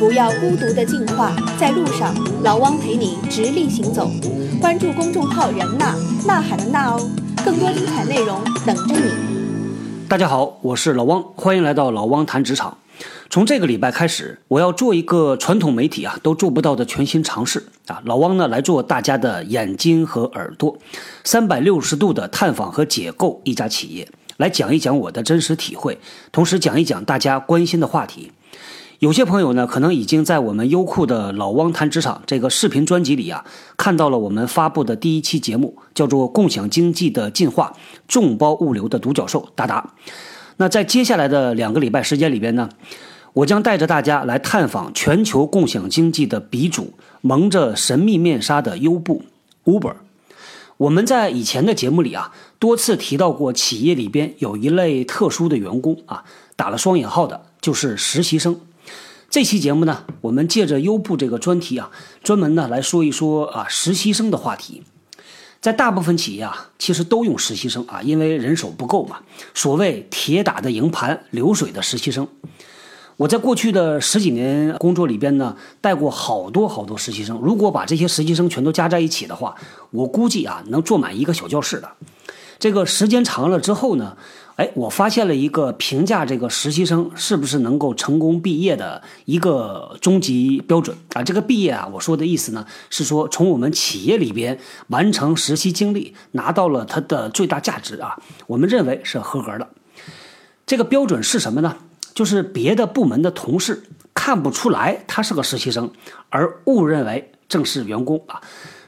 不要孤独的进化，在路上，老汪陪你直立行走。关注公众号“人呐呐喊的呐哦，更多精彩内容等着你。大家好，我是老汪，欢迎来到老汪谈职场。从这个礼拜开始，我要做一个传统媒体啊都做不到的全新尝试啊！老汪呢来做大家的眼睛和耳朵，三百六十度的探访和解构一家企业，来讲一讲我的真实体会，同时讲一讲大家关心的话题。有些朋友呢，可能已经在我们优酷的“老汪谈职场”这个视频专辑里啊，看到了我们发布的第一期节目，叫做《共享经济的进化：众包物流的独角兽达达》。那在接下来的两个礼拜时间里边呢，我将带着大家来探访全球共享经济的鼻祖，蒙着神秘面纱的优步 Uber。我们在以前的节目里啊，多次提到过，企业里边有一类特殊的员工啊，打了双引号的，就是实习生。这期节目呢，我们借着优步这个专题啊，专门呢来说一说啊实习生的话题。在大部分企业啊，其实都用实习生啊，因为人手不够嘛。所谓铁打的营盘流水的实习生，我在过去的十几年工作里边呢，带过好多好多实习生。如果把这些实习生全都加在一起的话，我估计啊，能坐满一个小教室的。这个时间长了之后呢？哎，我发现了一个评价这个实习生是不是能够成功毕业的一个终极标准啊！这个毕业啊，我说的意思呢，是说从我们企业里边完成实习经历，拿到了它的最大价值啊，我们认为是合格的。这个标准是什么呢？就是别的部门的同事看不出来他是个实习生，而误认为正式员工啊。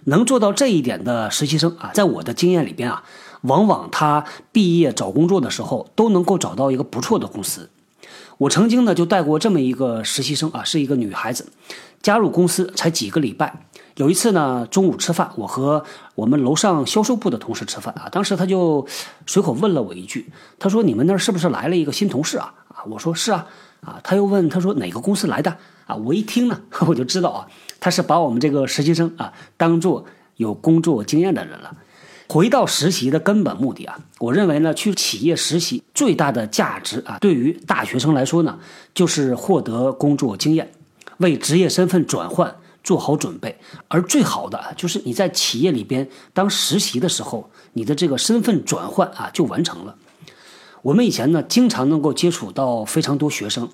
能做到这一点的实习生啊，在我的经验里边啊。往往他毕业找工作的时候都能够找到一个不错的公司。我曾经呢就带过这么一个实习生啊，是一个女孩子，加入公司才几个礼拜。有一次呢中午吃饭，我和我们楼上销售部的同事吃饭啊，当时他就随口问了我一句，他说：“你们那儿是不是来了一个新同事啊？”啊，我说：“是啊。”啊，他又问他说：“哪个公司来的？”啊，我一听呢，我就知道啊，他是把我们这个实习生啊当做有工作经验的人了。回到实习的根本目的啊，我认为呢，去企业实习最大的价值啊，对于大学生来说呢，就是获得工作经验，为职业身份转换做好准备。而最好的就是你在企业里边当实习的时候，你的这个身份转换啊就完成了。我们以前呢，经常能够接触到非常多学生。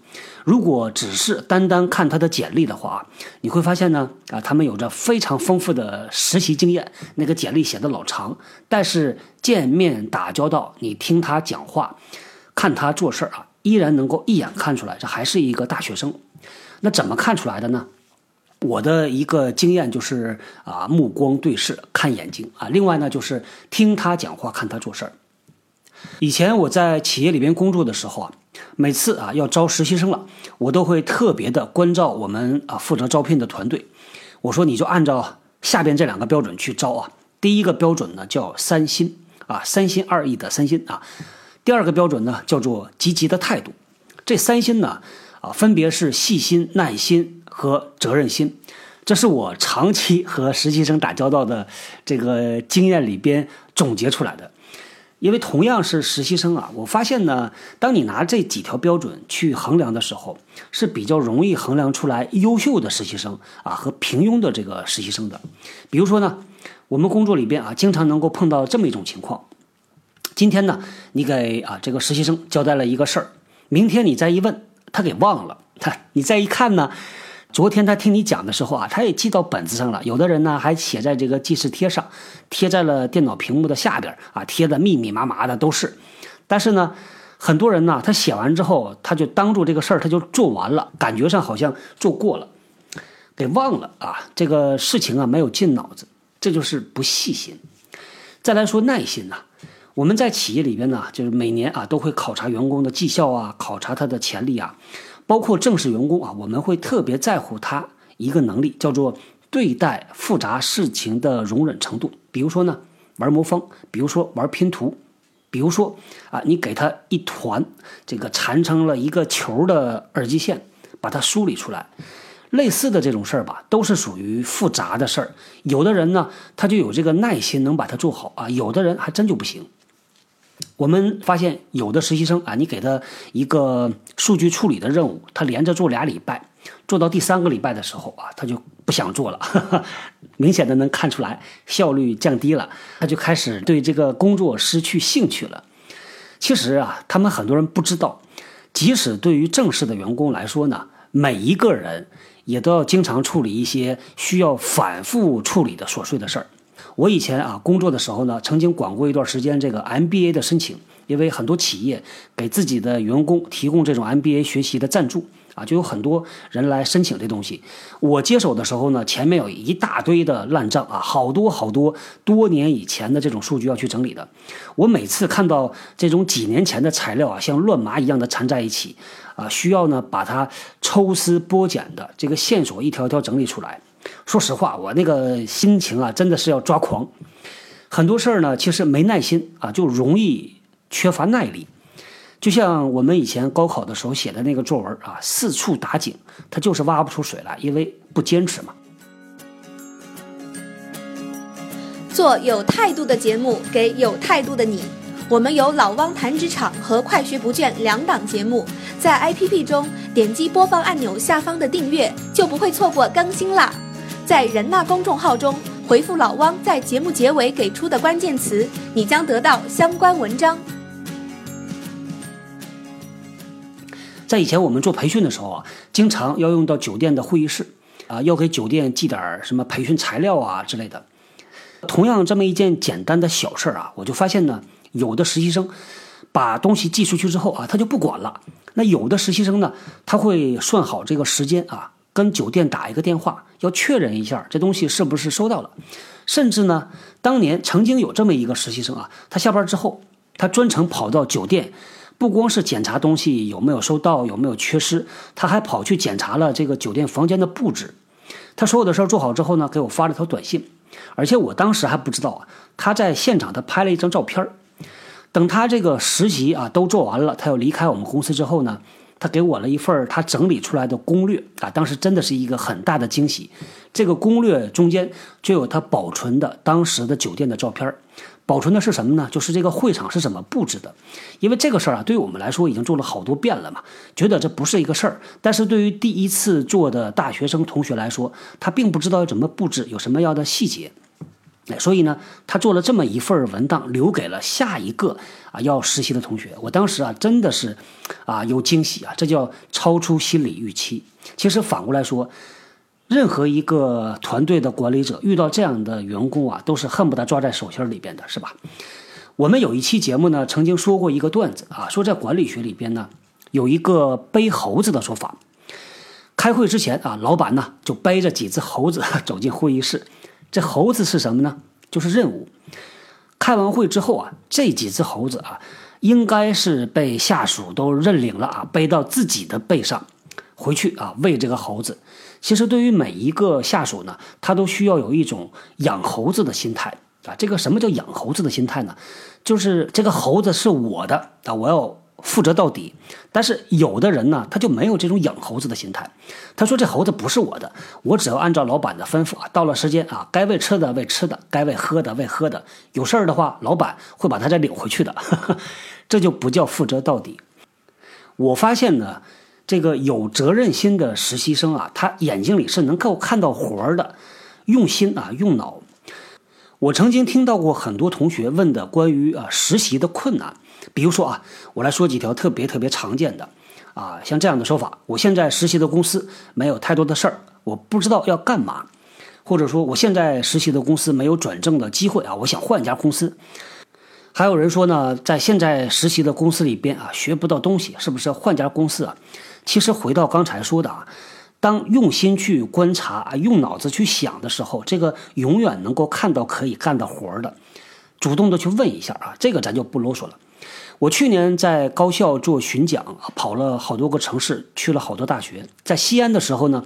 如果只是单单看他的简历的话，你会发现呢，啊，他们有着非常丰富的实习经验，那个简历写的老长。但是见面打交道，你听他讲话，看他做事儿啊，依然能够一眼看出来，这还是一个大学生。那怎么看出来的呢？我的一个经验就是啊，目光对视，看眼睛啊。另外呢，就是听他讲话，看他做事儿。以前我在企业里边工作的时候啊，每次啊要招实习生了，我都会特别的关照我们啊负责招聘的团队。我说你就按照下边这两个标准去招啊。第一个标准呢叫三心啊，三心二意的三心啊。第二个标准呢叫做积极的态度。这三心呢啊分别是细心、耐心和责任心。这是我长期和实习生打交道的这个经验里边总结出来的。因为同样是实习生啊，我发现呢，当你拿这几条标准去衡量的时候，是比较容易衡量出来优秀的实习生啊和平庸的这个实习生的。比如说呢，我们工作里边啊，经常能够碰到这么一种情况：今天呢，你给啊这个实习生交代了一个事儿，明天你再一问，他给忘了，他 你再一看呢。昨天他听你讲的时候啊，他也记到本子上了。有的人呢还写在这个记事贴上，贴在了电脑屏幕的下边啊，贴的密密麻麻的都是。但是呢，很多人呢，他写完之后，他就当做这个事儿他就做完了，感觉上好像做过了，给忘了啊。这个事情啊没有进脑子，这就是不细心。再来说耐心呐，我们在企业里边呢，就是每年啊都会考察员工的绩效啊，考察他的潜力啊。包括正式员工啊，我们会特别在乎他一个能力，叫做对待复杂事情的容忍程度。比如说呢，玩魔方；比如说玩拼图；比如说啊，你给他一团这个缠成了一个球的耳机线，把它梳理出来。类似的这种事儿吧，都是属于复杂的事儿。有的人呢，他就有这个耐心，能把它做好啊；有的人还真就不行。我们发现有的实习生啊，你给他一个数据处理的任务，他连着做俩礼拜，做到第三个礼拜的时候啊，他就不想做了，明显的能看出来效率降低了，他就开始对这个工作失去兴趣了。其实啊，他们很多人不知道，即使对于正式的员工来说呢，每一个人也都要经常处理一些需要反复处理的琐碎的事儿。我以前啊工作的时候呢，曾经管过一段时间这个 MBA 的申请，因为很多企业给自己的员工提供这种 MBA 学习的赞助。啊，就有很多人来申请这东西。我接手的时候呢，前面有一大堆的烂账啊，好多好多多年以前的这种数据要去整理的。我每次看到这种几年前的材料啊，像乱麻一样的缠在一起，啊，需要呢把它抽丝剥茧的这个线索一条一条整理出来。说实话，我那个心情啊，真的是要抓狂。很多事儿呢，其实没耐心啊，就容易缺乏耐力。就像我们以前高考的时候写的那个作文啊，四处打井，它就是挖不出水来，因为不坚持嘛。做有态度的节目，给有态度的你。我们有老汪谈职场和快学不倦两档节目，在 APP 中点击播放按钮下方的订阅，就不会错过更新啦。在人纳公众号中回复老汪在节目结尾给出的关键词，你将得到相关文章。在以前我们做培训的时候啊，经常要用到酒店的会议室，啊，要给酒店寄点什么培训材料啊之类的。同样这么一件简单的小事儿啊，我就发现呢，有的实习生把东西寄出去之后啊，他就不管了。那有的实习生呢，他会算好这个时间啊，跟酒店打一个电话，要确认一下这东西是不是收到了。甚至呢，当年曾经有这么一个实习生啊，他下班之后，他专程跑到酒店。不光是检查东西有没有收到，有没有缺失，他还跑去检查了这个酒店房间的布置。他所有的事儿做好之后呢，给我发了条短信，而且我当时还不知道啊，他在现场他拍了一张照片儿。等他这个实习啊都做完了，他要离开我们公司之后呢，他给我了一份他整理出来的攻略啊，当时真的是一个很大的惊喜。这个攻略中间就有他保存的当时的酒店的照片。保存的是什么呢？就是这个会场是怎么布置的，因为这个事儿啊，对于我们来说已经做了好多遍了嘛，觉得这不是一个事儿。但是对于第一次做的大学生同学来说，他并不知道怎么布置，有什么样的细节，所以呢，他做了这么一份文档，留给了下一个啊要实习的同学。我当时啊，真的是啊有惊喜啊，这叫超出心理预期。其实反过来说。任何一个团队的管理者遇到这样的员工啊，都是恨不得抓在手心里边的，是吧？我们有一期节目呢，曾经说过一个段子啊，说在管理学里边呢，有一个背猴子的说法。开会之前啊，老板呢就背着几只猴子走进会议室，这猴子是什么呢？就是任务。开完会之后啊，这几只猴子啊，应该是被下属都认领了啊，背到自己的背上，回去啊喂这个猴子。其实，对于每一个下属呢，他都需要有一种养猴子的心态啊。这个什么叫养猴子的心态呢？就是这个猴子是我的啊，我要负责到底。但是有的人呢，他就没有这种养猴子的心态。他说：“这猴子不是我的，我只要按照老板的吩咐啊，到了时间啊，该喂吃的喂吃的，该喂喝的喂喝的。有事儿的话，老板会把他再领回去的。这就不叫负责到底。我发现呢。”这个有责任心的实习生啊，他眼睛里是能够看到活儿的，用心啊，用脑。我曾经听到过很多同学问的关于啊实习的困难，比如说啊，我来说几条特别特别常见的，啊，像这样的说法：我现在实习的公司没有太多的事儿，我不知道要干嘛；或者说我现在实习的公司没有转正的机会啊，我想换一家公司。还有人说呢，在现在实习的公司里边啊，学不到东西，是不是要换家公司啊？其实回到刚才说的啊，当用心去观察啊，用脑子去想的时候，这个永远能够看到可以干的活的，主动的去问一下啊，这个咱就不啰嗦了。我去年在高校做巡讲，跑了好多个城市，去了好多大学。在西安的时候呢，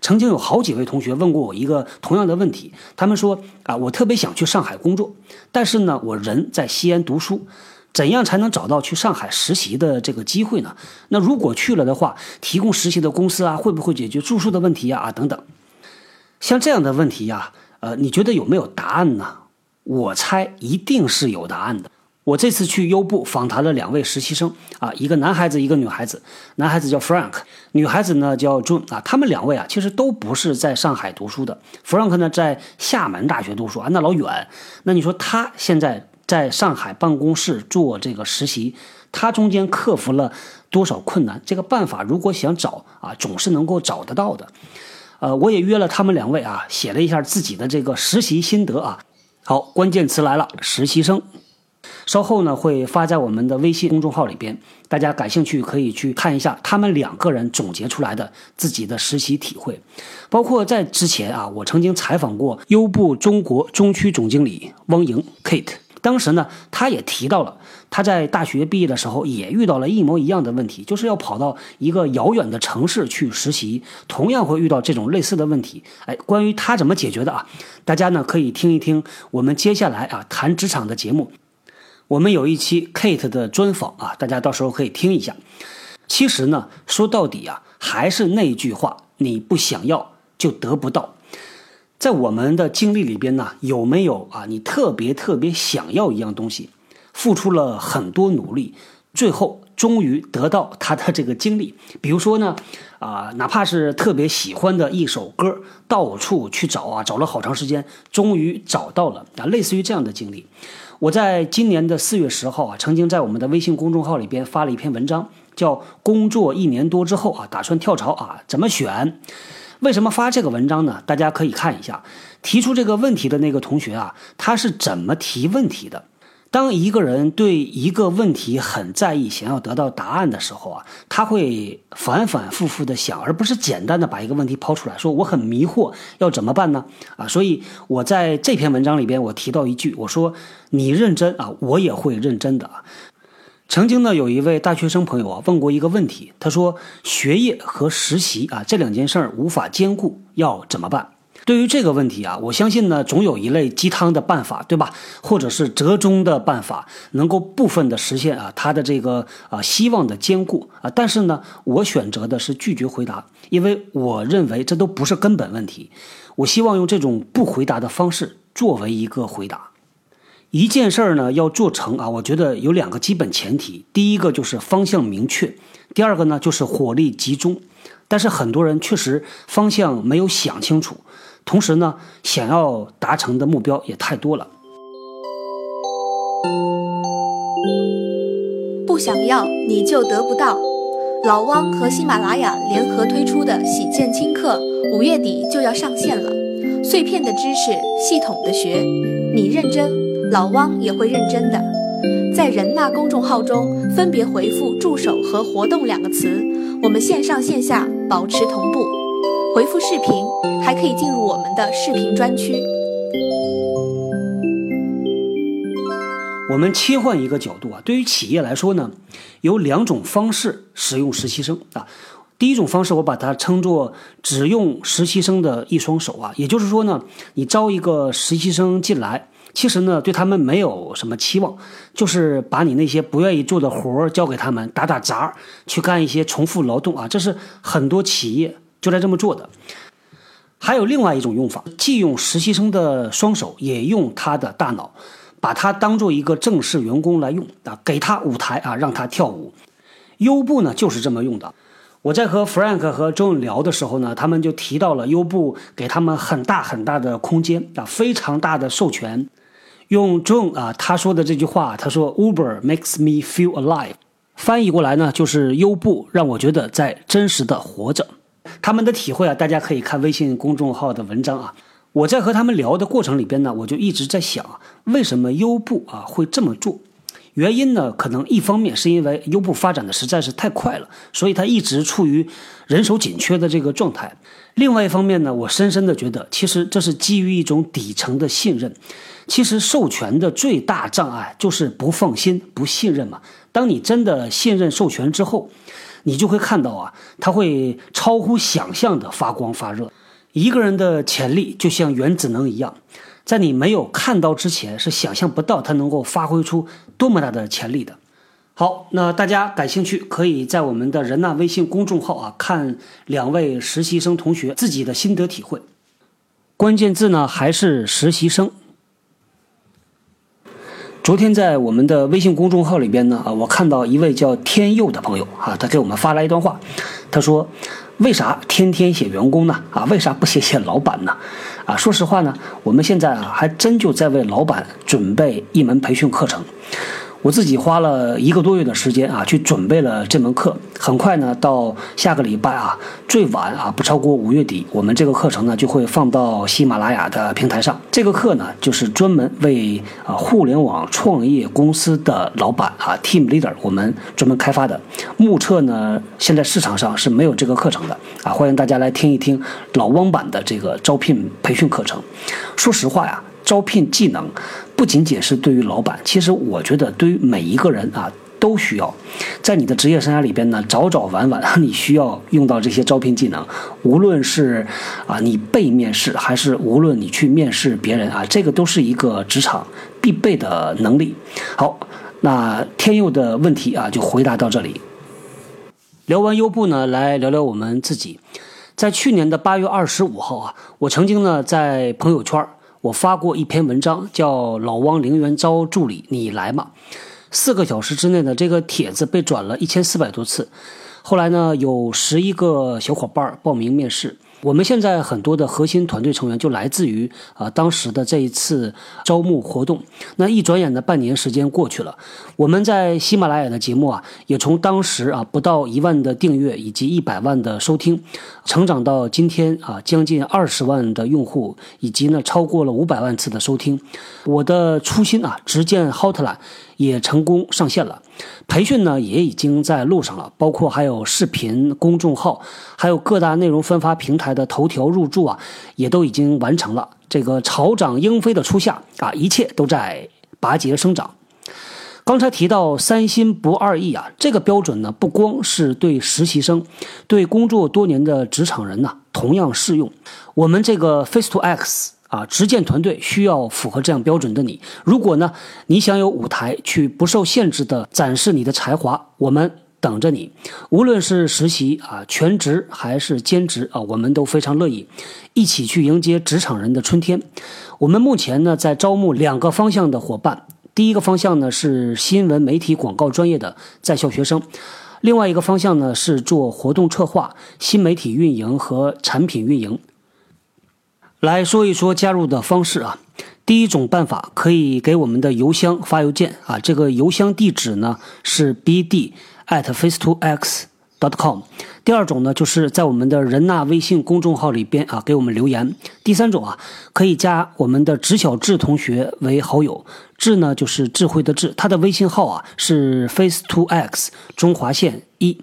曾经有好几位同学问过我一个同样的问题，他们说啊，我特别想去上海工作，但是呢，我人在西安读书。怎样才能找到去上海实习的这个机会呢？那如果去了的话，提供实习的公司啊，会不会解决住宿的问题呀？啊，等等，像这样的问题呀，呃，你觉得有没有答案呢？我猜一定是有答案的。我这次去优步访谈了两位实习生啊，一个男孩子，一个女孩子。男孩子叫 Frank，女孩子呢叫 June 啊。他们两位啊，其实都不是在上海读书的。Frank 呢在厦门大学读书啊，那老远。那你说他现在在上海办公室做这个实习，他中间克服了多少困难？这个办法如果想找啊，总是能够找得到的。呃，我也约了他们两位啊，写了一下自己的这个实习心得啊。好，关键词来了，实习生。稍后呢会发在我们的微信公众号里边，大家感兴趣可以去看一下他们两个人总结出来的自己的实习体会，包括在之前啊，我曾经采访过优步中国中区总经理汪莹 Kate，当时呢他也提到了他在大学毕业的时候也遇到了一模一样的问题，就是要跑到一个遥远的城市去实习，同样会遇到这种类似的问题。哎，关于他怎么解决的啊，大家呢可以听一听我们接下来啊谈职场的节目。我们有一期 Kate 的专访啊，大家到时候可以听一下。其实呢，说到底啊，还是那句话：你不想要就得不到。在我们的经历里边呢，有没有啊？你特别特别想要一样东西，付出了很多努力，最后终于得到他的这个经历。比如说呢，啊，哪怕是特别喜欢的一首歌，到处去找啊，找了好长时间，终于找到了啊，类似于这样的经历。我在今年的四月十号啊，曾经在我们的微信公众号里边发了一篇文章，叫“工作一年多之后啊，打算跳槽啊，怎么选？”为什么发这个文章呢？大家可以看一下，提出这个问题的那个同学啊，他是怎么提问题的。当一个人对一个问题很在意，想要得到答案的时候啊，他会反反复复的想，而不是简单的把一个问题抛出来说我很迷惑，要怎么办呢？啊，所以我在这篇文章里边，我提到一句，我说你认真啊，我也会认真的啊。曾经呢，有一位大学生朋友啊问过一个问题，他说学业和实习啊这两件事儿无法兼顾，要怎么办？对于这个问题啊，我相信呢，总有一类鸡汤的办法，对吧？或者是折中的办法，能够部分的实现啊他的这个啊希望的兼顾啊。但是呢，我选择的是拒绝回答，因为我认为这都不是根本问题。我希望用这种不回答的方式作为一个回答。一件事儿呢要做成啊，我觉得有两个基本前提，第一个就是方向明确，第二个呢就是火力集中。但是很多人确实方向没有想清楚。同时呢，想要达成的目标也太多了。不想要你就得不到。老汪和喜马拉雅联合推出的喜见轻课，五月底就要上线了。碎片的知识，系统的学，你认真，老汪也会认真的。在人纳公众号中分别回复“助手”和“活动”两个词，我们线上线下保持同步。回复视频，还可以进入我们的视频专区。我们切换一个角度啊，对于企业来说呢，有两种方式使用实习生啊。第一种方式，我把它称作只用实习生的一双手啊，也就是说呢，你招一个实习生进来，其实呢，对他们没有什么期望，就是把你那些不愿意做的活儿交给他们，打打杂，去干一些重复劳动啊，这是很多企业。就在这么做的，还有另外一种用法，既用实习生的双手，也用他的大脑，把他当做一个正式员工来用啊，给他舞台啊，让他跳舞。优步呢就是这么用的。我在和 Frank 和 John 聊的时候呢，他们就提到了优步给他们很大很大的空间啊，非常大的授权。用 John 啊他说的这句话，他说 Uber makes me feel alive，翻译过来呢就是优步让我觉得在真实的活着。他们的体会啊，大家可以看微信公众号的文章啊。我在和他们聊的过程里边呢，我就一直在想啊，为什么优步啊会这么做？原因呢，可能一方面是因为优步发展的实在是太快了，所以它一直处于人手紧缺的这个状态。另外一方面呢，我深深的觉得，其实这是基于一种底层的信任。其实授权的最大障碍就是不放心、不信任嘛。当你真的信任授权之后，你就会看到啊，它会超乎想象的发光发热。一个人的潜力就像原子能一样，在你没有看到之前，是想象不到它能够发挥出多么大的潜力的。好，那大家感兴趣，可以在我们的人纳微信公众号啊，看两位实习生同学自己的心得体会。关键字呢，还是实习生。昨天在我们的微信公众号里边呢，啊，我看到一位叫天佑的朋友啊，他给我们发来一段话，他说：“为啥天天写员工呢？啊，为啥不写写老板呢？啊，说实话呢，我们现在啊，还真就在为老板准备一门培训课程。”我自己花了一个多月的时间啊，去准备了这门课。很快呢，到下个礼拜啊，最晚啊，不超过五月底，我们这个课程呢就会放到喜马拉雅的平台上。这个课呢，就是专门为啊互联网创业公司的老板啊 team leader 我们专门开发的。目测呢，现在市场上是没有这个课程的啊，欢迎大家来听一听老汪版的这个招聘培训课程。说实话呀。招聘技能不仅仅是对于老板，其实我觉得对于每一个人啊都需要。在你的职业生涯里边呢，早早晚晚你需要用到这些招聘技能。无论是啊你被面试，还是无论你去面试别人啊，这个都是一个职场必备的能力。好，那天佑的问题啊就回答到这里。聊完优步呢，来聊聊我们自己。在去年的八月二十五号啊，我曾经呢在朋友圈。我发过一篇文章，叫“老汪陵园招助理，你来吗？”四个小时之内呢，这个帖子被转了一千四百多次。后来呢，有十一个小伙伴报名面试。我们现在很多的核心团队成员就来自于啊当时的这一次招募活动。那一转眼的半年时间过去了，我们在喜马拉雅的节目啊，也从当时啊不到一万的订阅以及一百万的收听，成长到今天啊将近二十万的用户，以及呢超过了五百万次的收听。我的初心啊，直见 Hotline。也成功上线了，培训呢也已经在路上了，包括还有视频公众号，还有各大内容分发平台的头条入驻啊，也都已经完成了。这个草长莺飞的初夏啊，一切都在拔节生长。刚才提到三心不二意啊，这个标准呢，不光是对实习生，对工作多年的职场人呢，同样适用。我们这个 Face to X。啊，实践团队需要符合这样标准的你。如果呢，你想有舞台去不受限制的展示你的才华，我们等着你。无论是实习啊、全职还是兼职啊，我们都非常乐意一起去迎接职场人的春天。我们目前呢在招募两个方向的伙伴，第一个方向呢是新闻媒体广告专业的在校学生，另外一个方向呢是做活动策划、新媒体运营和产品运营。来说一说加入的方式啊，第一种办法可以给我们的邮箱发邮件啊，这个邮箱地址呢是 bd at face to x dot com。第二种呢就是在我们的人纳微信公众号里边啊给我们留言。第三种啊可以加我们的直小智同学为好友，智呢就是智慧的智，他的微信号啊是 face to x 中华线一。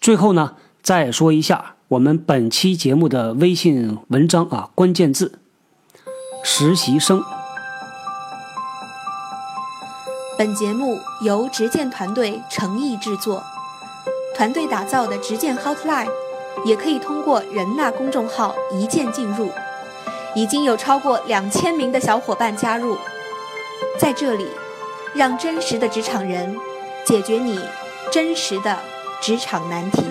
最后呢再说一下。我们本期节目的微信文章啊，关键字：实习生。本节目由执剑团队诚意制作，团队打造的执剑 Hotline 也可以通过人纳公众号一键进入，已经有超过两千名的小伙伴加入，在这里，让真实的职场人解决你真实的职场难题。